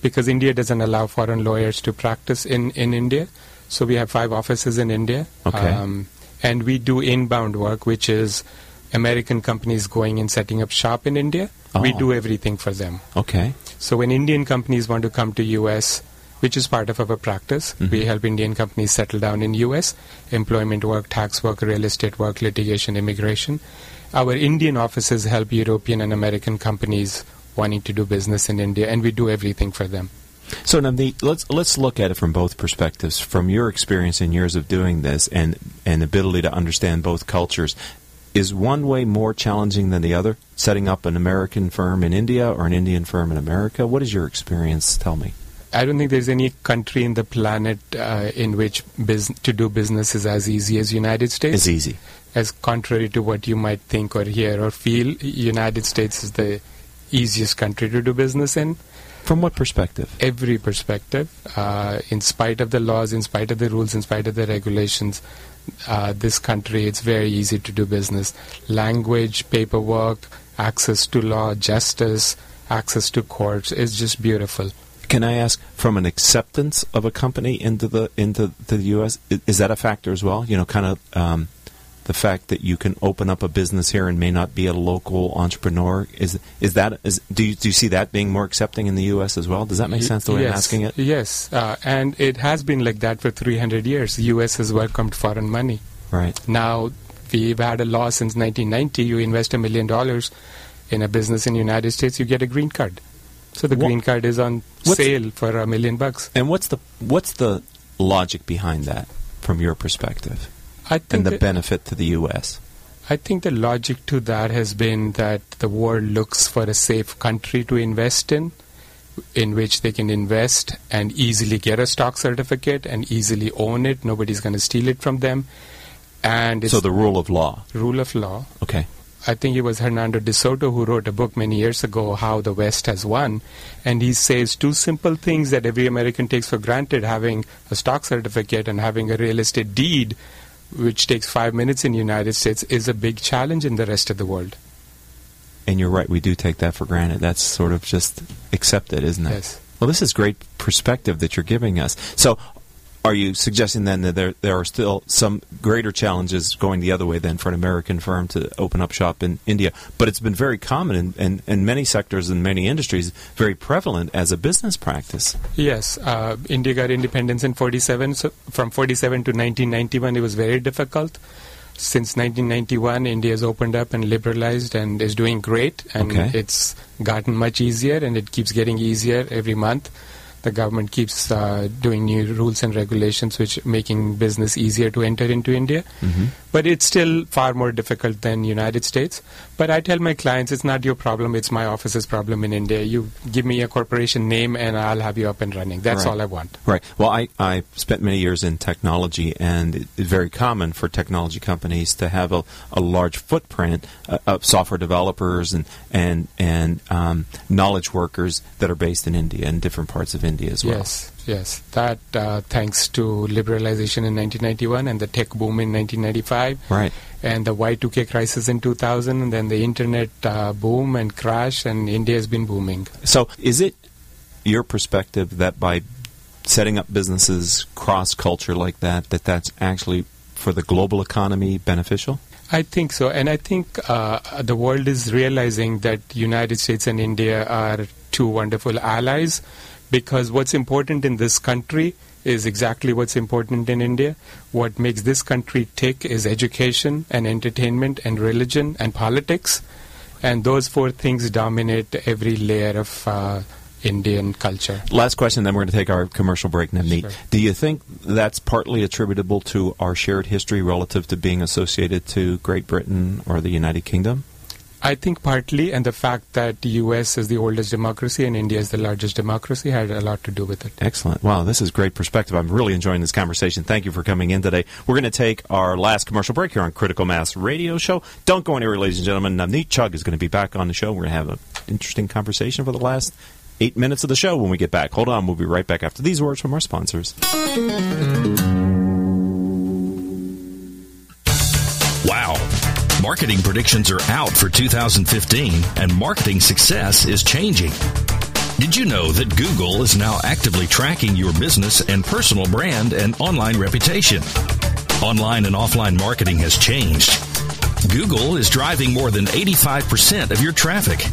Speaker 7: because India doesn't allow foreign lawyers to practice in, in India. So we have five offices in India.
Speaker 1: Okay.
Speaker 7: and we do inbound work, which is American companies going and setting up shop in India. We
Speaker 1: Oh.
Speaker 7: do everything for them.
Speaker 1: Okay.
Speaker 7: So when Indian companies want to come to US, which is part of our practice,
Speaker 1: Mhm.
Speaker 7: we help Indian companies settle down in US, employment work, tax work, real estate work, litigation, immigration. Our Indian offices help European and American companies wanting to do business in India, and we do everything for them.
Speaker 1: So Navneet, let's let's look at it from both perspectives. From your experience and years of doing this, and and ability to understand both cultures, is one way more challenging than the other? Setting up an American firm in India or an Indian firm in America. What is your experience? Tell me.
Speaker 7: I don't think there's any country in the planet uh, in which bus- to do business is as easy as United States.
Speaker 1: It's easy.
Speaker 7: as contrary to what you might think or hear or feel, United States is the easiest country to do business in.
Speaker 1: From what perspective?
Speaker 7: Every perspective, uh, in spite of the laws, in spite of the rules, in spite of the regulations, uh, this country it's very easy to do business. Language, paperwork, access to law, justice, access to courts is just beautiful.
Speaker 1: Can I ask from an acceptance of a company into the into the U.S. Is that a factor as well? You know, kind of um, the fact that you can open up a business here and may not be a local entrepreneur. Is is that is do you, do you see that being more accepting in the U.S. as well? Does that make sense the way I'm
Speaker 7: yes,
Speaker 1: asking it?
Speaker 7: Yes, uh, and it has been like that for 300 years. The U.S. has welcomed foreign money.
Speaker 1: Right.
Speaker 7: Now, we've had a law since 1990. You invest a million dollars in a business in the United States, you get a green card. So the
Speaker 1: Wha-
Speaker 7: green card is on
Speaker 1: What's-
Speaker 7: sale for a million bucks.
Speaker 1: And what's the what's the logic behind that from your perspective
Speaker 7: I think
Speaker 1: and the benefit to the U.S.
Speaker 7: I think the logic to that has been that the world looks for a safe country to invest in, in which they can invest and easily get a stock certificate and easily own it. Nobody's going to steal it from them. And it's
Speaker 1: So the rule of law.
Speaker 7: rule of law.
Speaker 1: Okay.
Speaker 7: I think it was Hernando de Soto who wrote a book many years ago, How the West Has Won. And he says two simple things that every American takes for granted having a stock certificate and having a real estate deed, which takes five minutes in the United States, is a big challenge in the rest of the world.
Speaker 1: And you're right, we do take that for granted. That's sort of just accepted, isn't it?
Speaker 7: Yes.
Speaker 1: Well, this is great perspective that you're giving us. So, are you suggesting then that there there are still some greater challenges going the other way than for an American firm to open up shop in India? But it's been very common in, in, in many sectors and many industries, very prevalent as a business practice.
Speaker 7: Yes, uh, India got independence in 47. So from 47 to 1991, it was very difficult. Since 1991, India has opened up and liberalized and is doing great. And
Speaker 1: Okay.
Speaker 7: it's gotten much easier, and it keeps getting easier every month. The government keeps uh, doing new rules and regulations, which making business easier to enter into India. But it's still far more difficult than United States. But I tell my clients, it's not your problem; it's my office's problem in India. You give me a corporation name, and I'll have you up and running. That's
Speaker 1: Right.
Speaker 7: all I want.
Speaker 1: Right. Well, I, I spent many years in technology, and it's very common for technology companies to have a, a large footprint uh, of software developers and and and um, knowledge workers that are based in India and different parts of India as well.
Speaker 7: Yes, yes. That uh, thanks to liberalization in 1991 and the tech boom in 1995.
Speaker 1: Right.
Speaker 7: And the Y2K crisis in 2000, and then the internet uh, boom and crash, and India has been booming.
Speaker 1: So, is it your perspective that by setting up businesses cross culture like that, that that's actually for the global economy beneficial?
Speaker 7: I think so, and I think uh, the world is realizing that United States and India are two wonderful allies, because what's important in this country is exactly what's important in India. What makes this country tick is education and entertainment and religion and politics, and those four things dominate every layer of. Uh, Indian culture.
Speaker 1: Last question, then we're going to take our commercial break, Navneet. Sure. Do you think that's partly attributable to our shared history relative to being associated to Great Britain or the United Kingdom?
Speaker 7: I think partly, and the fact that the U.S. is the oldest democracy and India is the largest democracy had a lot to do with it.
Speaker 1: Excellent. Wow, this is great perspective. I'm really enjoying this conversation. Thank you for coming in today. We're going to take our last commercial break here on Critical Mass Radio Show. Don't go anywhere, ladies and gentlemen. Navneet Chugh is going to be back on the show. We're going to have an interesting conversation for the last eight minutes of the show when we get back. Hold on, we'll be right back after these words from our sponsors.
Speaker 3: Wow. Marketing predictions are out for 2015, and marketing success is changing. Did you know that Google is now actively tracking your business and personal brand and online reputation? Online and offline marketing has changed. Google is driving more than 85% of your traffic.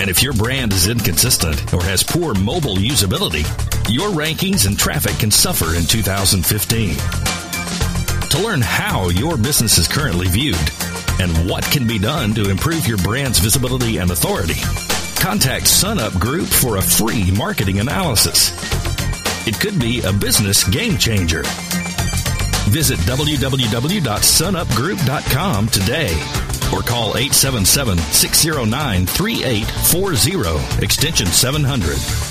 Speaker 3: And if your brand is inconsistent or has poor mobile usability, your rankings and traffic can suffer in 2015. To learn how your business is currently viewed and what can be done to improve your brand's visibility and authority, contact SunUp Group for a free marketing analysis. It could be a business game changer. Visit www.sunupgroup.com today or call 877 609 3840, extension 700.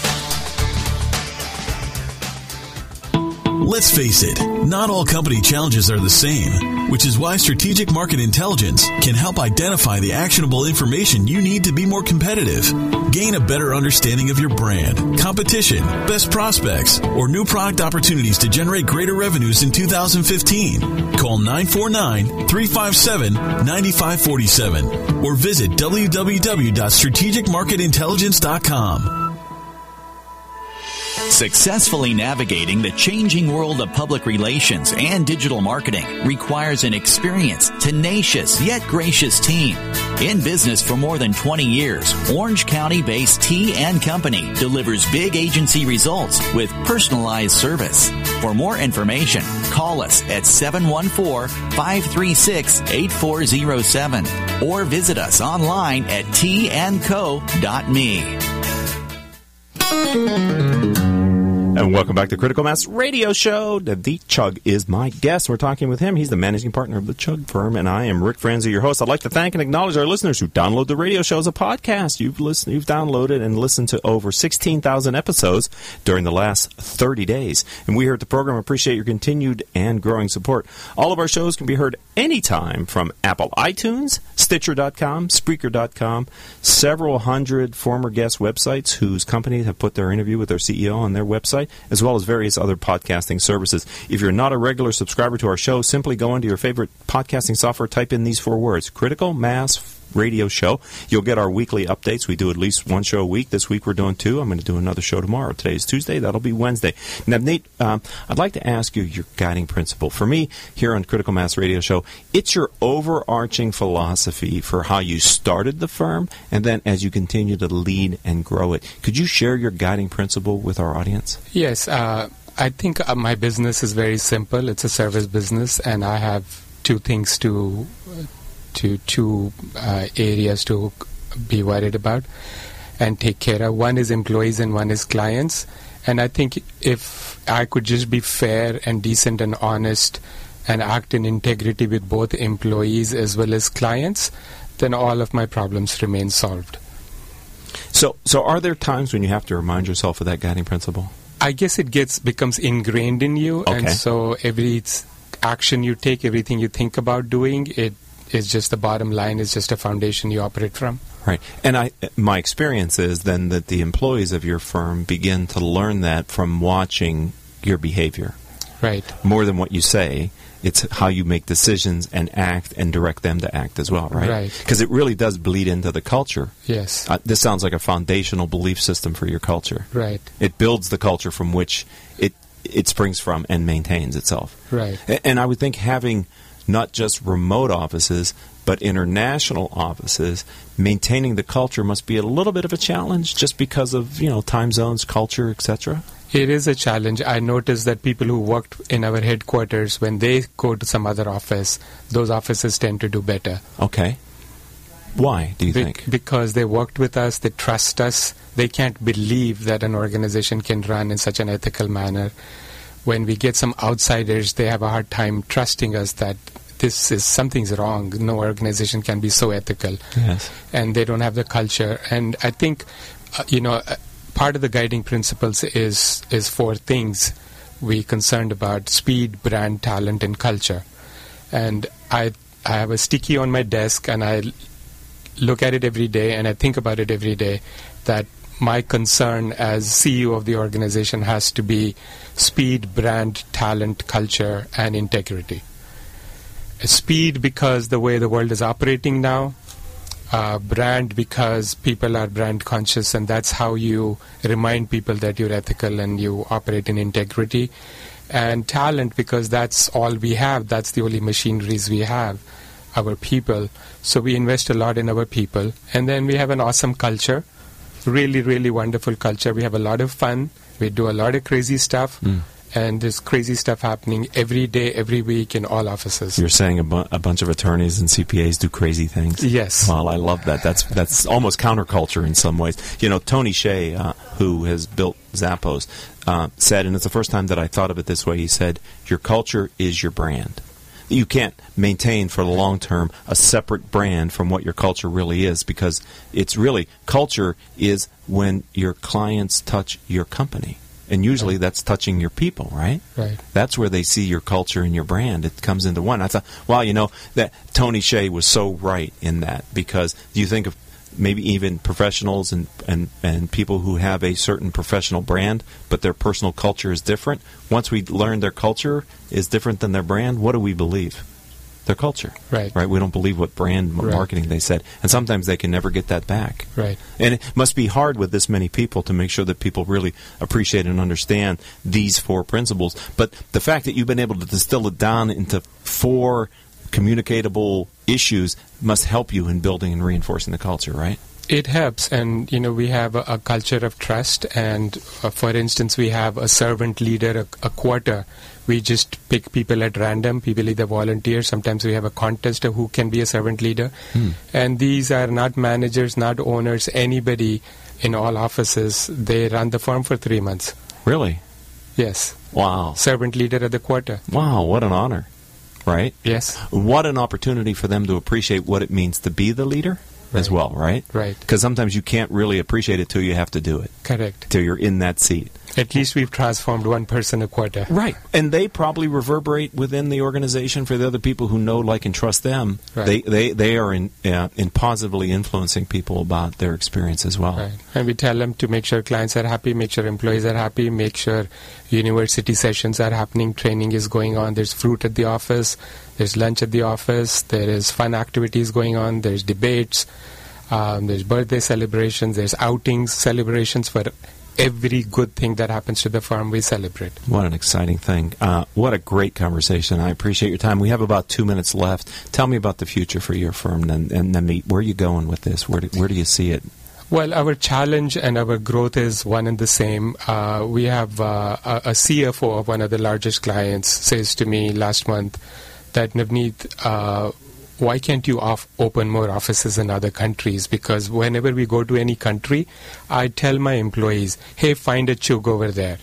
Speaker 8: Let's face it, not all company challenges are the same, which is why Strategic Market Intelligence can help identify the actionable information you need to be more competitive. Gain a better understanding of your brand, competition, best prospects, or new product opportunities to generate greater revenues in 2015. Call 949 357 9547 or visit www.strategicmarketintelligence.com.
Speaker 9: Successfully navigating the changing world of public relations and digital marketing requires an experienced, tenacious, yet gracious team. In business for more than 20 years, Orange County-based T and Company delivers big agency results with personalized service. For more information, call us at 714-536-8407 or visit us online at tandco.me.
Speaker 1: And welcome back to Critical Mass Radio Show. The Chugh is my guest. We're talking with him. He's the managing partner of the Chugh firm, and I am Rick Franzi, your host. I'd like to thank and acknowledge our listeners who download the radio show as a podcast. You've listened, you've downloaded and listened to over 16,000 episodes during the last 30 days. And we here at the program appreciate your continued and growing support. All of our shows can be heard anytime from Apple iTunes, Stitcher.com, Spreaker.com, several hundred former guest websites whose companies have put their interview with their CEO on their website as well as various other podcasting services. If you're not a regular subscriber to our show, simply go into your favorite podcasting software, type in these four words Critical Mass radio show. You'll get our weekly updates. We do at least one show a week. This week we're doing two. I'm going to do another show tomorrow. Today is Tuesday. That'll be Wednesday. Now, Navneet, um, I'd like to ask you your guiding principle. For me, here on Critical Mass Radio Show, it's your overarching philosophy for how you started the firm and then as you continue to lead and grow it. Could you share your guiding principle with our audience?
Speaker 7: Yes. Uh, I think uh, my business is very simple. It's a service business, and I have two things to to two uh, areas to be worried about and take care of. One is employees and one is clients. And I think if I could just be fair and decent and honest and act in integrity with both employees as well as clients, then all of my problems remain solved.
Speaker 1: So, so are there times when you have to remind yourself of that guiding principle?
Speaker 7: I guess it gets becomes ingrained in you,
Speaker 1: okay.
Speaker 7: and so every action you take, everything you think about doing, it is just the bottom line is just a foundation you operate from.
Speaker 1: Right. And I my experience is then that the employees of your firm begin to learn that from watching your behavior.
Speaker 7: Right.
Speaker 1: More than what you say, it's how you make decisions and act and direct them to act as well, right?
Speaker 7: Right.
Speaker 1: Because it really does bleed into the culture.
Speaker 7: Yes.
Speaker 1: Uh, this sounds like a foundational belief system for your culture.
Speaker 7: Right.
Speaker 1: It builds the culture from which it it springs from and maintains itself.
Speaker 7: Right.
Speaker 1: And I would think having not just remote offices, but international offices, maintaining the culture must be a little bit of a challenge just because of, you know, time zones, culture, etc.
Speaker 7: It is a challenge. I noticed that people who worked in our headquarters, when they go to some other office, those offices tend to do better.
Speaker 1: Okay. Why, do you
Speaker 7: Be-
Speaker 1: think?
Speaker 7: Because they worked with us, they trust us, they can't believe that an organization can run in such an ethical manner. When we get some outsiders, they have a hard time trusting us that this is something's wrong. No organization can be so ethical.
Speaker 1: Yes.
Speaker 7: and they don't have the culture. And I think, uh, you know, uh, part of the guiding principles is is four things we concerned about: speed, brand, talent, and culture. And I I have a sticky on my desk, and I look at it every day, and I think about it every day. That my concern as CEO of the organization has to be speed, brand, talent, culture, and integrity. Speed because the way the world is operating now, uh, brand because people are brand conscious and that's how you remind people that you're ethical and you operate in integrity. And talent because that's all we have. That's the only machineries we have our people. So we invest a lot in our people. And then we have an awesome culture really really wonderful culture. We have a lot of fun we do a lot of crazy stuff and there's crazy stuff happening every day every week in all offices
Speaker 1: You're saying a, bu- a bunch of attorneys and CPAs do crazy things.
Speaker 7: Yes.
Speaker 1: Well, I love that. That's that's almost counterculture in some ways. You know, Tony Hsieh, uh, who has built Zappos, uh, said, and it's the first time that I thought of it this way. He said, "Your culture is your brand." You can't maintain for the long term a separate brand from what your culture really is because it's really culture is when your clients touch your company. And usually that's touching your people, right?
Speaker 7: Right.
Speaker 1: That's where they see your culture and your brand. It comes into one. I thought, wow, you know, that Tony Hsieh was so right in that because you think of maybe even professionals and, and, and people who have a certain professional brand, but their personal culture is different. Once we learn their culture is different than their brand, what do we believe? Their culture.
Speaker 7: Right.
Speaker 1: Right. We don't believe what brand
Speaker 7: Right.
Speaker 1: marketing they said. And sometimes they can never get that back.
Speaker 7: Right.
Speaker 1: And it must be hard with this many people to make sure that people really appreciate and understand these four principles. But the fact that you've been able to distill it down into four communicatable issues must help you in building and reinforcing the culture, right?
Speaker 7: It helps, and you know we have a, a culture of trust. And uh, for instance, we have a servant leader, a, a quarter. We just pick people at random. People either volunteer. Sometimes we have a contest of who can be a servant leader. And these are not managers, not owners, anybody in all offices. They run the firm for three months.
Speaker 1: Really?
Speaker 7: Yes,
Speaker 1: Wow.
Speaker 7: servant leader at the quarter.
Speaker 1: Wow, what an honor. Right?
Speaker 7: Yes,
Speaker 1: What an opportunity for them to appreciate what it means to be the leader as well, right?
Speaker 7: Right.
Speaker 1: Because sometimes you can't really appreciate it till you have to do it,
Speaker 7: correct.
Speaker 1: till you're in that seat.
Speaker 7: At least we've transformed one person a quarter.
Speaker 1: Right. And they probably reverberate within the organization for the other people who know, like, and trust them.
Speaker 7: Right.
Speaker 1: They, they, they are in, uh, in positively influencing people about their experience as well.
Speaker 7: Right. And we tell them to make sure clients are happy, make sure employees are happy, make sure university sessions are happening, training is going on, there's fruit at the office, there's lunch at the office, there is fun activities going on, there's debates, um, there's birthday celebrations, there's outings, celebrations for every good thing that happens to the firm, we celebrate.
Speaker 1: What an exciting thing. Uh, what a great conversation. I appreciate your time. We have about two minutes left. Tell me about the future for your firm and, and then me. Where are you going with this? Where do, where do you see it?
Speaker 7: Well, our challenge and our growth is one and the same. Uh, we have uh, a, a CFO of one of the largest clients says to me last month that Navneet, uh, why can't you off- open more offices in other countries? Because whenever we go to any country, I tell my employees, hey, find a Chugh over there.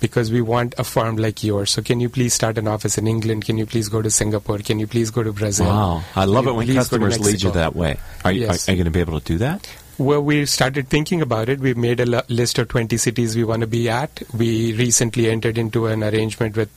Speaker 7: Because we want a firm like yours. So, can you please start an office in England? Can you please go to Singapore? Can you please go to Brazil?
Speaker 1: Wow. I love it when
Speaker 7: please go to
Speaker 1: customers lead you that way. Are, you
Speaker 7: Yes.
Speaker 1: are, you going to be able to do that?
Speaker 7: Well, we started thinking about it. We've made a li- list of 20 cities we want to be at. We recently entered into an arrangement with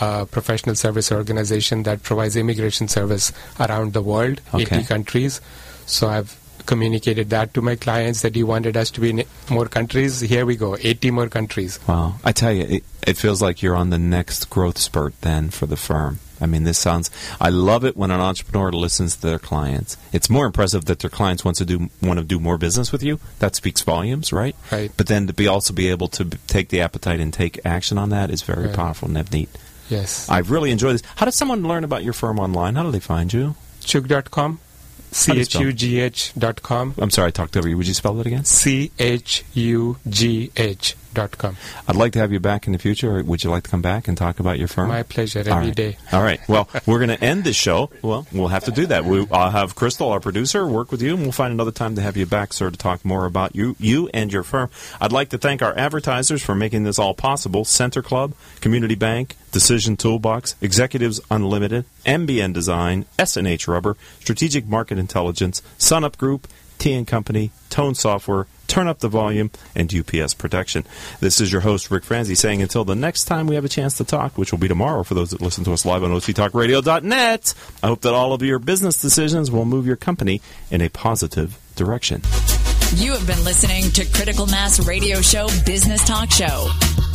Speaker 7: a professional service organization that provides immigration service around the world,
Speaker 1: Okay.
Speaker 7: 80 countries. So I've communicated that to my clients that he wanted us to be in more countries. Here we go, 80 more countries.
Speaker 1: Wow. I tell you, it, it feels like you're on the next growth spurt then for the firm. I mean, this sounds. I love it when an entrepreneur listens to their clients. It's more impressive that their clients want to do want to do more business with you. That speaks volumes, right?
Speaker 7: Right.
Speaker 1: But then to be also be able to take the appetite and take action on that is very
Speaker 7: Right.
Speaker 1: powerful and neat.
Speaker 7: Yes.
Speaker 1: I've really enjoyed this. How does someone learn about your firm online? How do they find you?
Speaker 7: Chugh.com,
Speaker 1: How do?
Speaker 7: C-H-U-G-H dot com,
Speaker 1: I'm sorry, I talked over you. Would you spell that again?
Speaker 7: C-H-U-G-H dot com.
Speaker 1: I'd like to have you back in the future. Would you like to come back and talk about your firm?
Speaker 7: My pleasure,
Speaker 1: All
Speaker 7: every
Speaker 1: right.
Speaker 7: day.
Speaker 1: All right. Well, we're going to end this show. Well, we'll have to do that. We, I'll have Crystal, our producer, work with you, and we'll find another time to have you back, sir, to talk more about you, you and your firm. I'd like to thank our advertisers for making this all possible: Center Club, Community Bank, Decision Toolbox, Executives Unlimited, MBN Design, S&H Rubber, Strategic Market Intelligence, Sunup Group, T Company, Tone Software, Turn Up the Volume, and UPS Protection. This is your host, Rick Franzi, saying until the next time we have a chance to talk, which will be tomorrow for those that listen to us live on OTTalkRadio.net, I hope that all of your business decisions will move your company in a positive direction.
Speaker 4: You have been listening to Critical Mass Radio Show Business Talk Show,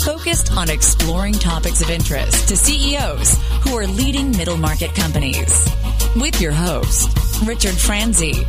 Speaker 4: focused on exploring topics of interest to CEOs who are leading middle market companies. With your host, Richard Franzi.